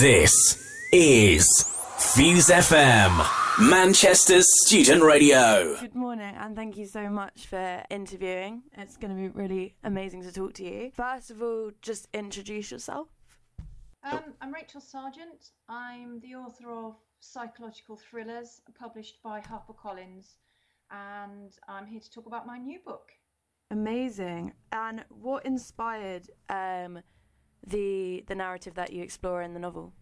This is Fuse FM, Manchester's student radio. Good morning, and thank you so much for interviewing. It's going to be really amazing to talk to you. First of all, just introduce yourself. Um, I'm Rachel Sargeant. I'm the author of Psychological Thrillers, published by HarperCollins, and I'm here to talk about my new book. Amazing. And what inspired um, the the narrative that you explore in the novel?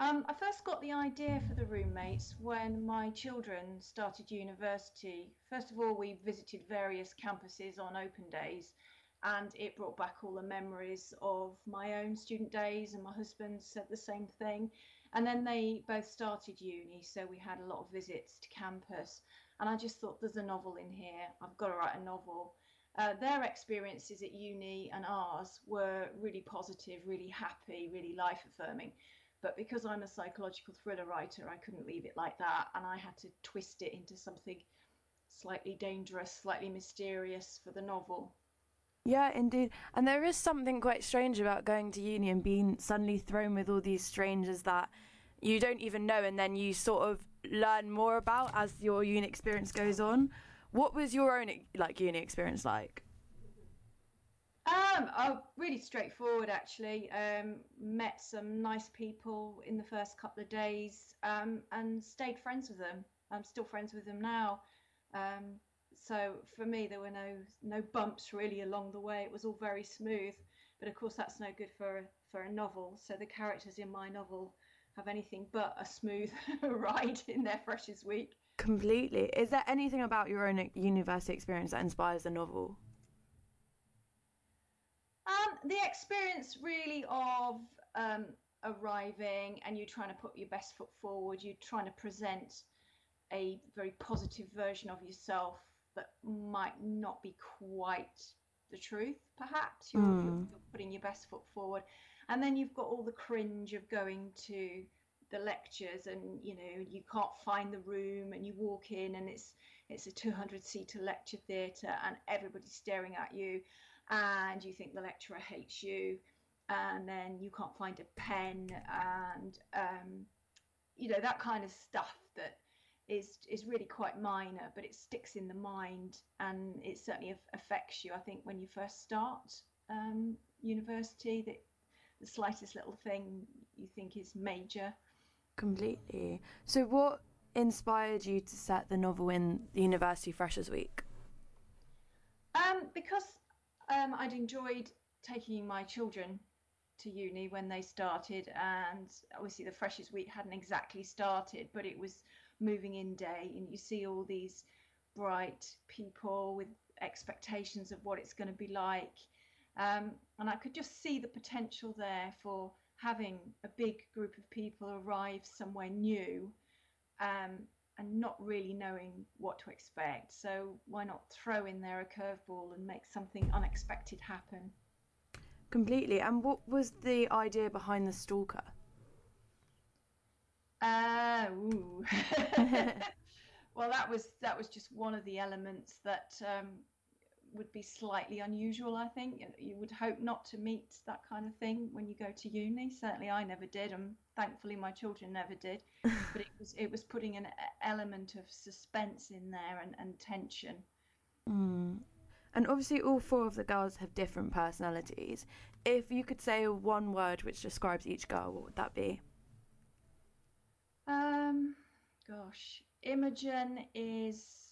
Um, I first got the idea for the roommates when my children started university. First of all, we visited various campuses on open days, and it brought back all the memories of my own student days, and my husband said the same thing. And then they both started uni, so we had a lot of visits to campus. And I just thought, there's a novel in here, I've got to write a novel. Uh, their experiences at uni and ours were really positive, really happy, really life affirming. But because I'm a psychological thriller writer, I couldn't leave it like that. And I had to twist it into something slightly dangerous, slightly mysterious for the novel. Yeah, indeed. And there is something quite strange about going to uni and being suddenly thrown with all these strangers that you don't even know, and then you sort of learn more about as your uni experience goes on. What was your own like uni experience like? Um, oh, really straightforward actually. Um, met some nice people in the first couple of days, um, and stayed friends with them. I'm still friends with them now. Um, so for me, there were no no bumps really along the way. It was all very smooth. But of course, that's no good for for a novel. So the characters in my novel have anything but a smooth ride in their freshest week. Completely. Is there anything about your own university experience that inspires the novel? Um, the experience really of um, arriving and you trying to put your best foot forward, you're trying to present a very positive version of yourself that might not be quite the truth, perhaps. You're, mm. you're, you're putting your best foot forward. And then you've got all the cringe of going to the lectures and you know you can't find the room and you walk in and it's it's a 200 seater lecture theatre and everybody's staring at you and you think the lecturer hates you and then you can't find a pen and um, you know that kind of stuff that is is really quite minor but it sticks in the mind and it certainly affects you. I think when you first start um, university that the slightest little thing you think is major Completely. So, what inspired you to set the novel in the University Freshers Week? Um, because um, I'd enjoyed taking my children to uni when they started, and obviously the Freshers Week hadn't exactly started, but it was moving in day, and you see all these bright people with expectations of what it's going to be like. Um, and I could just see the potential there for having a big group of people arrive somewhere new um, and not really knowing what to expect. So why not throw in there a curveball and make something unexpected happen? Completely. And what was the idea behind the stalker? Uh, well, that was that was just one of the elements that um, would be slightly unusual, I think. You would hope not to meet that kind of thing when you go to uni. Certainly, I never did, and thankfully, my children never did. but it was it was putting an element of suspense in there and, and tension. Mm. And obviously, all four of the girls have different personalities. If you could say one word which describes each girl, what would that be? Um, gosh, Imogen is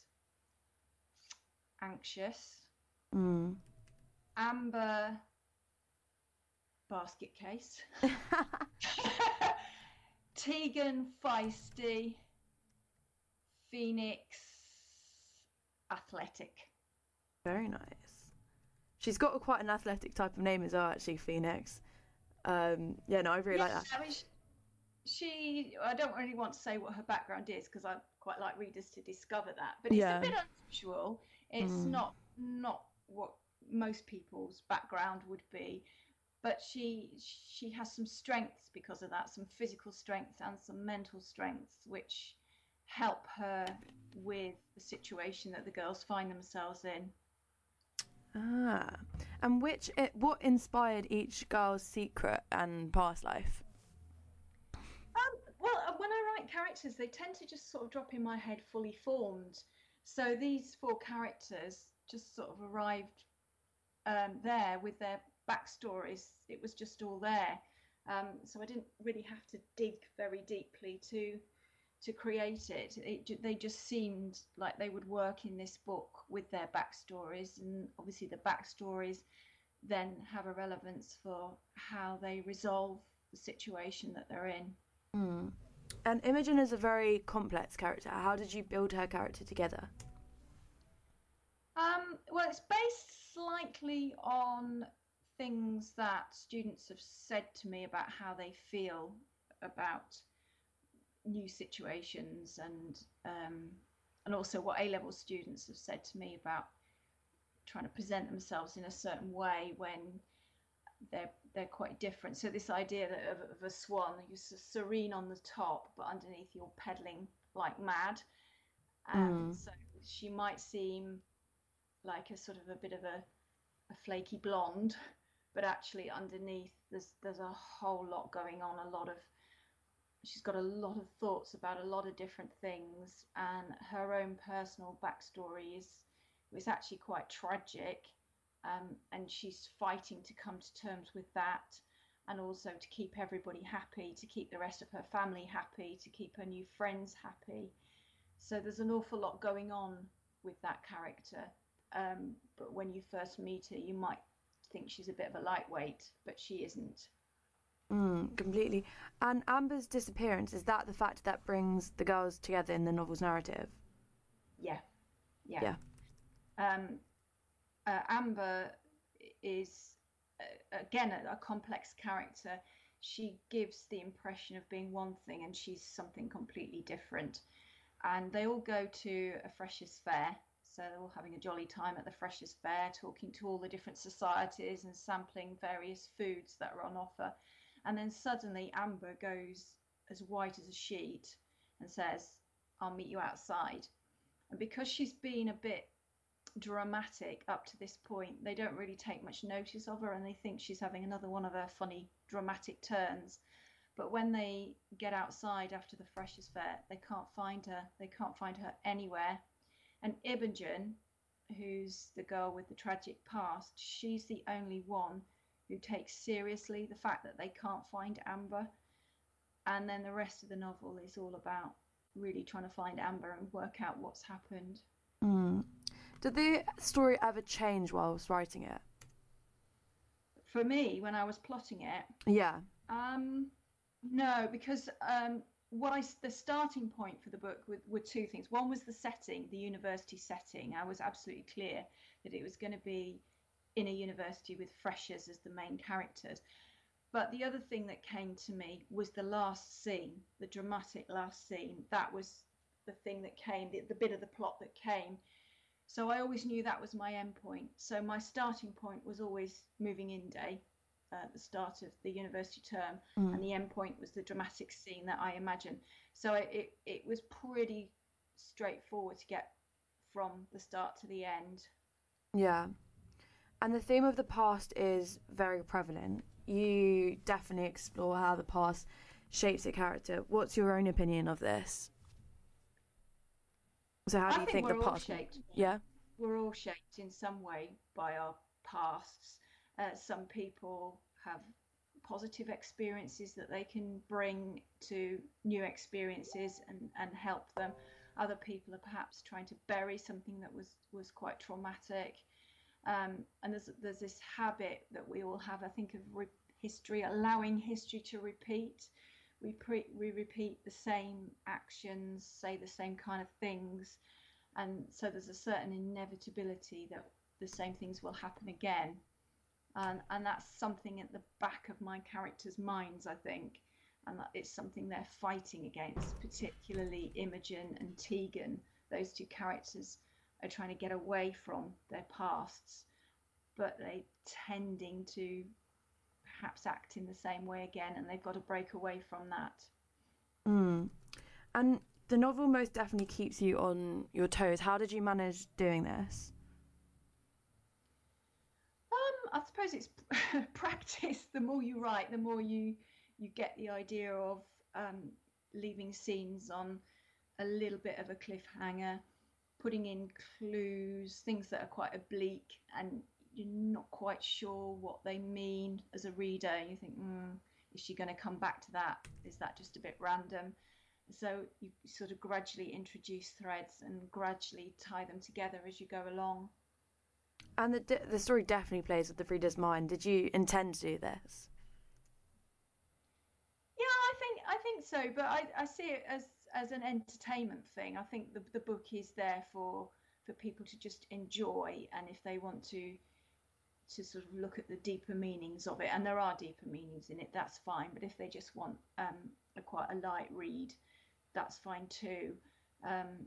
anxious. Mm. Amber basket case. Tegan feisty. Phoenix athletic. Very nice. She's got a, quite an athletic type of name as well, actually, Phoenix. Um, yeah, no, I really like that. I mean, she, I don't really want to say what her background is because I quite like readers to discover that, but it's yeah. a bit unusual. It's mm. not not what most people's background would be, but she she has some strengths because of that, some physical strengths and some mental strengths, which help her with the situation that the girls find themselves in. Ah, and which it what inspired each girl's secret and past life? Um, well, when I write characters, they tend to just sort of drop in my head fully formed. So these four characters just sort of arrived um, there with their backstories. It was just all there. Um, so I didn't really have to dig very deeply to to create it. it. They just seemed like they would work in this book with their backstories, and obviously the backstories then have a relevance for how they resolve the situation that they're in. Mm. And Imogen is a very complex character. How did you build her character together? Well, it's based slightly on things that students have said to me about how they feel about new situations and um, and also what A level students have said to me about trying to present themselves in a certain way when they're they're quite different. So this idea of, of a swan, you're serene on the top, but underneath you're pedaling like mad, and mm. so she might seem like a sort of a bit of a, a flaky blonde, but actually underneath there's there's a whole lot going on, a lot of she's got a lot of thoughts about a lot of different things, and her own personal backstory is was actually quite tragic, um, and she's fighting to come to terms with that, and also to keep everybody happy, to keep the rest of her family happy, to keep her new friends happy. So there's an awful lot going on with that character. Um, but when you first meet her, you might think she's a bit of a lightweight, but she isn't. Mm, completely. And Amber's disappearance is that the fact that brings the girls together in the novel's narrative? Yeah, yeah. Yeah. Um, uh, Amber is uh, again a, a, complex character. She gives the impression of being one thing, and she's something completely different. And they all go to a freshers fair, so they're all having a jolly time at the freshers fair, talking to all the different societies and sampling various foods that are on offer. And then suddenly Amber goes as white as a sheet and says, I'll meet you outside. And because she's been a bit dramatic up to this point, they don't really take much notice of her and they think she's having another one of her funny dramatic turns. But when they get outside after the Freshers' Fair, they can't find her. They can't find her anywhere. And Imogen, who's the girl with the tragic past, she's the only one who takes seriously the fact that they can't find Amber. And then the rest of the novel is all about really trying to find Amber and work out what's happened. Mm. Did the story ever change while I was writing it? For me, when I was plotting it, yeah. Um, no, because um, what I the starting point for the book were, were two things. One was the setting, the university setting. I was absolutely clear that it was going to be in a university with freshers as the main characters. But the other thing that came to me was the last scene, the dramatic last scene. That was the thing that came, the, the bit of the plot that came. So I always knew that was my end point. So my starting point was always moving in day at the start of the university term, mm. and the end point was the dramatic scene that I imagine. So it, it, it was pretty straightforward to get from the start to the end. Yeah. And the theme of the past is very prevalent. You definitely explore how the past shapes a character. What's your own opinion of this? So how do I you think, think the past? Shaped. Yeah, we're all shaped in some way by our pasts. Uh, some people have positive experiences that they can bring to new experiences and, and help them. Other people are perhaps trying to bury something that was was quite traumatic. Um, and there's there's this habit that we all have, I think, of re- history, allowing history to repeat. We pre- we repeat the same actions, say the same kind of things, and so there's a certain inevitability that the same things will happen again. And, and that's something at the back of my characters' minds, I think, and that it's something they're fighting against, particularly Imogen and Tegan, those two characters are trying to get away from their pasts, but they tending to perhaps act in the same way again, and they've got to break away from that. Mm. And the novel most definitely keeps you on your toes. How did you manage doing this? I suppose it's practice. The more you write, the more you you get the idea of um, leaving scenes on a little bit of a cliffhanger, putting in clues, things that are quite oblique, and you're not quite sure what they mean as a reader. You think, mm, is she going to come back to that? Is that just a bit random? So you sort of gradually introduce threads and gradually tie them together as you go along. And the the story definitely plays with the reader's mind. Did you intend to do this? Yeah, I think I think so, but I, I see it as as an entertainment thing. I think the the book is there for for people to just enjoy, and if they want to to sort of look at the deeper meanings of it, and there are deeper meanings in it, that's fine. But if they just want um, a quite a light read, that's fine too. Um,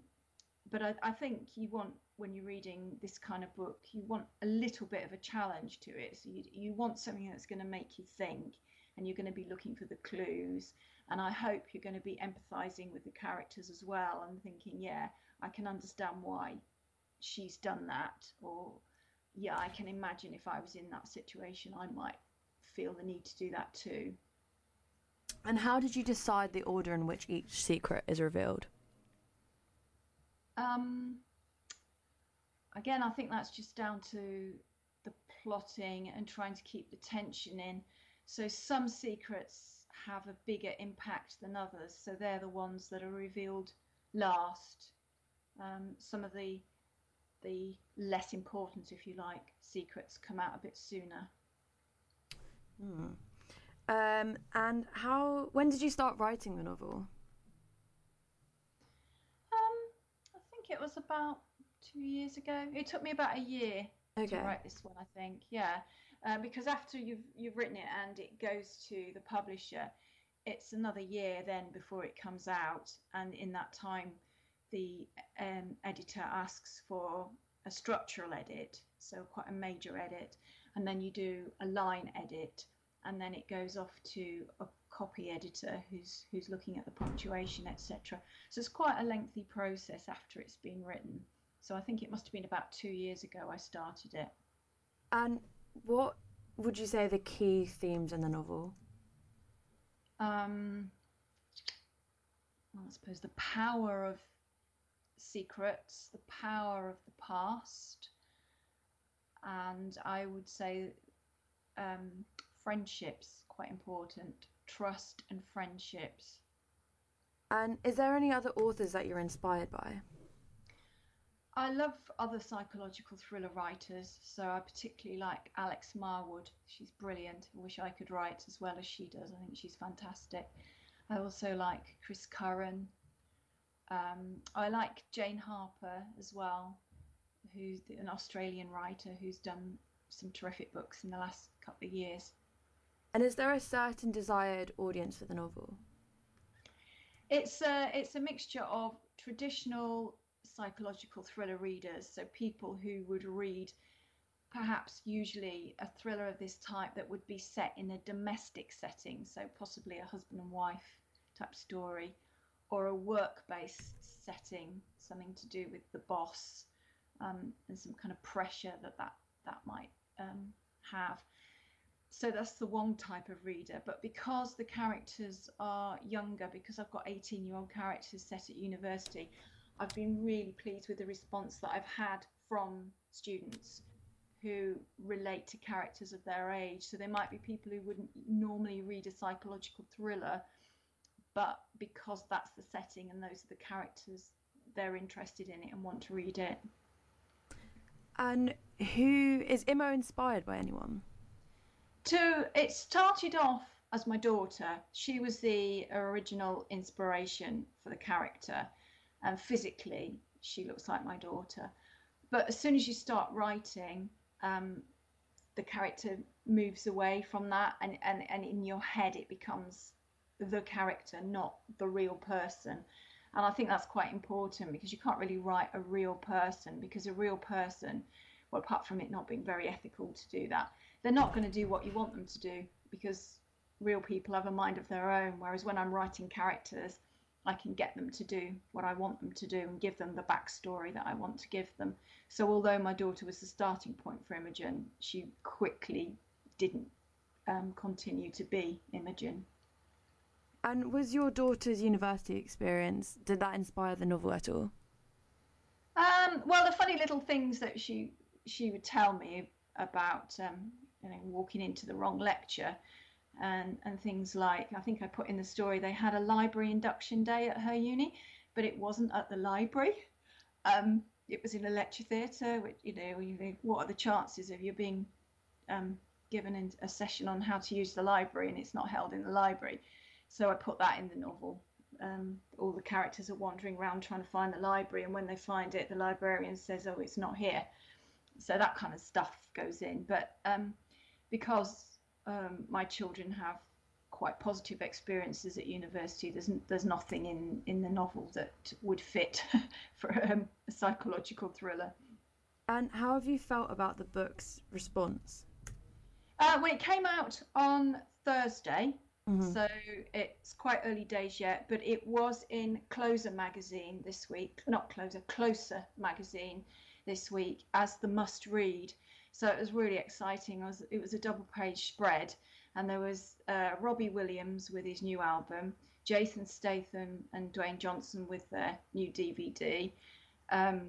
but I, I think you want when you're reading this kind of book, you want a little bit of a challenge to it. So you, you want something that's going to make you think, and you're going to be looking for the clues. And I hope you're going to be empathizing with the characters as well and thinking, yeah, I can understand why she's done that. Or, yeah, I can imagine if I was in that situation, I might feel the need to do that too. And how did you decide the order in which each secret is revealed? Um, again, I think that's just down to the plotting and trying to keep the tension in. So some secrets have a bigger impact than others, so they're the ones that are revealed last. Um, some of the the less important, if you like, secrets come out a bit sooner. Hmm. Um, and how? When did you start writing the novel? Think it was about two years ago. It took me about a year Okay. to write this one. I think, yeah, uh, because after you've you've written it and it goes to the publisher, it's another year then before it comes out, and in that time, the um, editor asks for a structural edit, so quite a major edit, and then you do a line edit, and then it goes off to a copy editor who's who's looking at the punctuation, etc. So it's quite a lengthy process after it's been written. So I think it must have been about two years ago I started it. And what would you say are the key themes in the novel? Um, well, I suppose the power of secrets, the power of the past, and I would say um, friendships quite important. Trust and friendships. And is there any other authors that you're inspired by? I love other psychological thriller writers, so I particularly like Alex Marwood. She's brilliant. I wish I could write as well as she does. I think she's fantastic. I also like Chris Curran. Um, I like Jane Harper as well, who's an Australian writer who's done some terrific books in the last couple of years. And is there a certain desired audience for the novel? It's a it's a mixture of traditional psychological thriller readers, so people who would read perhaps usually a thriller of this type that would be set in a domestic setting, so possibly a husband and wife type story, or a work based setting, something to do with the boss um, and some kind of pressure that that, that might um, have. So that's the one type of reader. But because the characters are younger, because I've got 18 year old characters set at university, I've been really pleased with the response that I've had from students who relate to characters of their age. So there might be people who wouldn't normally read a psychological thriller, but because that's the setting and those are the characters, they're interested in it and want to read it. And who is Imo inspired by anyone? To it started off as my daughter. She was the original inspiration for the character and physically she looks like my daughter. But as soon as you start writing, um, the character moves away from that, and, and, and in your head it becomes the character, not the real person. And I think that's quite important because you can't really write a real person because a real person, well, apart from it not being very ethical to do that, they're not going to do what you want them to do because real people have a mind of their own. Whereas when I'm writing characters, I can get them to do what I want them to do and give them the backstory that I want to give them. So, although my daughter was the starting point for Imogen, she quickly didn't um, continue to be Imogen. And was your daughter's university experience, did that inspire the novel at all? Um, well, the funny little things that she she would tell me about, um, you know, walking into the wrong lecture, and and things like I think I put in the story they had a library induction day at her uni, but it wasn't at the library. Um, it was in a lecture theatre. Which you know, you think, what are the chances of you being um, given a session on how to use the library and it's not held in the library? So I put that in the novel. Um, all the characters are wandering around trying to find the library, and when they find it, the librarian says, "Oh, it's not here." So that kind of stuff goes in. But um, because um, my children have quite positive experiences at university, there's there's nothing in in the novel that would fit for um, a psychological thriller. And how have you felt about the book's response? Uh, well, it came out on Thursday, Mm-hmm. So it's quite early days yet, but it was in Closer magazine this week, not Closer, Closer magazine this week as the must read. So it was really exciting. It was, it was a double page spread, and there was uh, Robbie Williams with his new album, Jason Statham and Dwayne Johnson with their new DVD, um,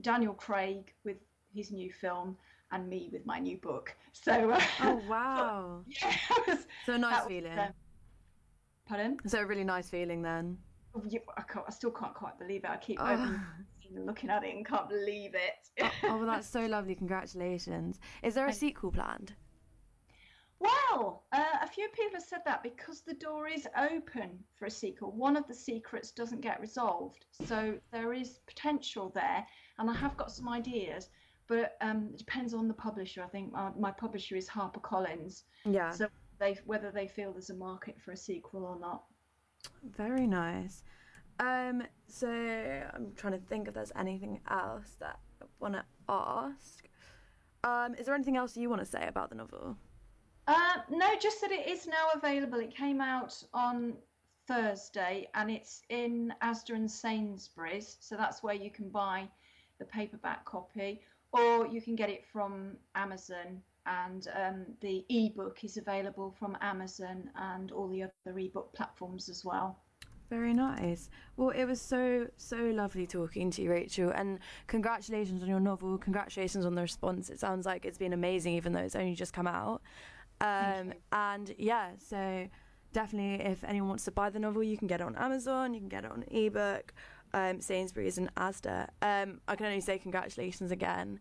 Daniel Craig with his new film, and me with my new book. So, uh, oh wow, yeah, was, so nice feeling. Was, uh, Pardon? Is it a really nice feeling then? Oh, I, I, still can't quite believe it. I keep oh. Looking at it and can't believe it. oh, oh, well, that's so lovely. Congratulations. Is there a sequel planned? Well, uh, a few people have said that because the door is open for a sequel. One of the secrets doesn't get resolved. So there is potential there. And I have got some ideas, but um, it depends on the publisher. I think my, my publisher is HarperCollins. Yeah. So they whether they feel there's a market for a sequel or not. Very nice. Um, so I'm trying to think if there's anything else that I want to ask. Um, is there anything else you want to say about the novel? Uh, no, just that it is now available. It came out on Thursday and it's in Asda and Sainsbury's, so that's where you can buy the paperback copy, or you can get it from Amazon and um, the ebook is available from Amazon and all the other ebook platforms as well. Very nice. Well, it was so so lovely talking to you, Rachel, and congratulations on your novel. Congratulations on the response. It sounds like it's been amazing, even though it's only just come out. Um, and yeah, so definitely, if anyone wants to buy the novel, you can get it on Amazon. You can get it on ebook, um, Sainsbury's, and Asda. Um, I can only say congratulations again.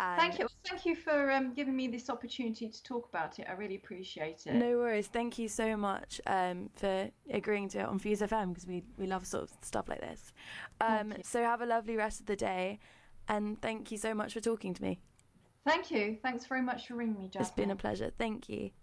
And thank you. Thank you for um, giving me this opportunity to talk about it. I really appreciate it. No worries. Thank you so much um, for agreeing to it on Fuse FM because we, we love sort of stuff like this. Um, so have a lovely rest of the day and thank you so much for talking to me. Thank you. Thanks very much for ringing me, Jasmine. It's been a pleasure. Thank you.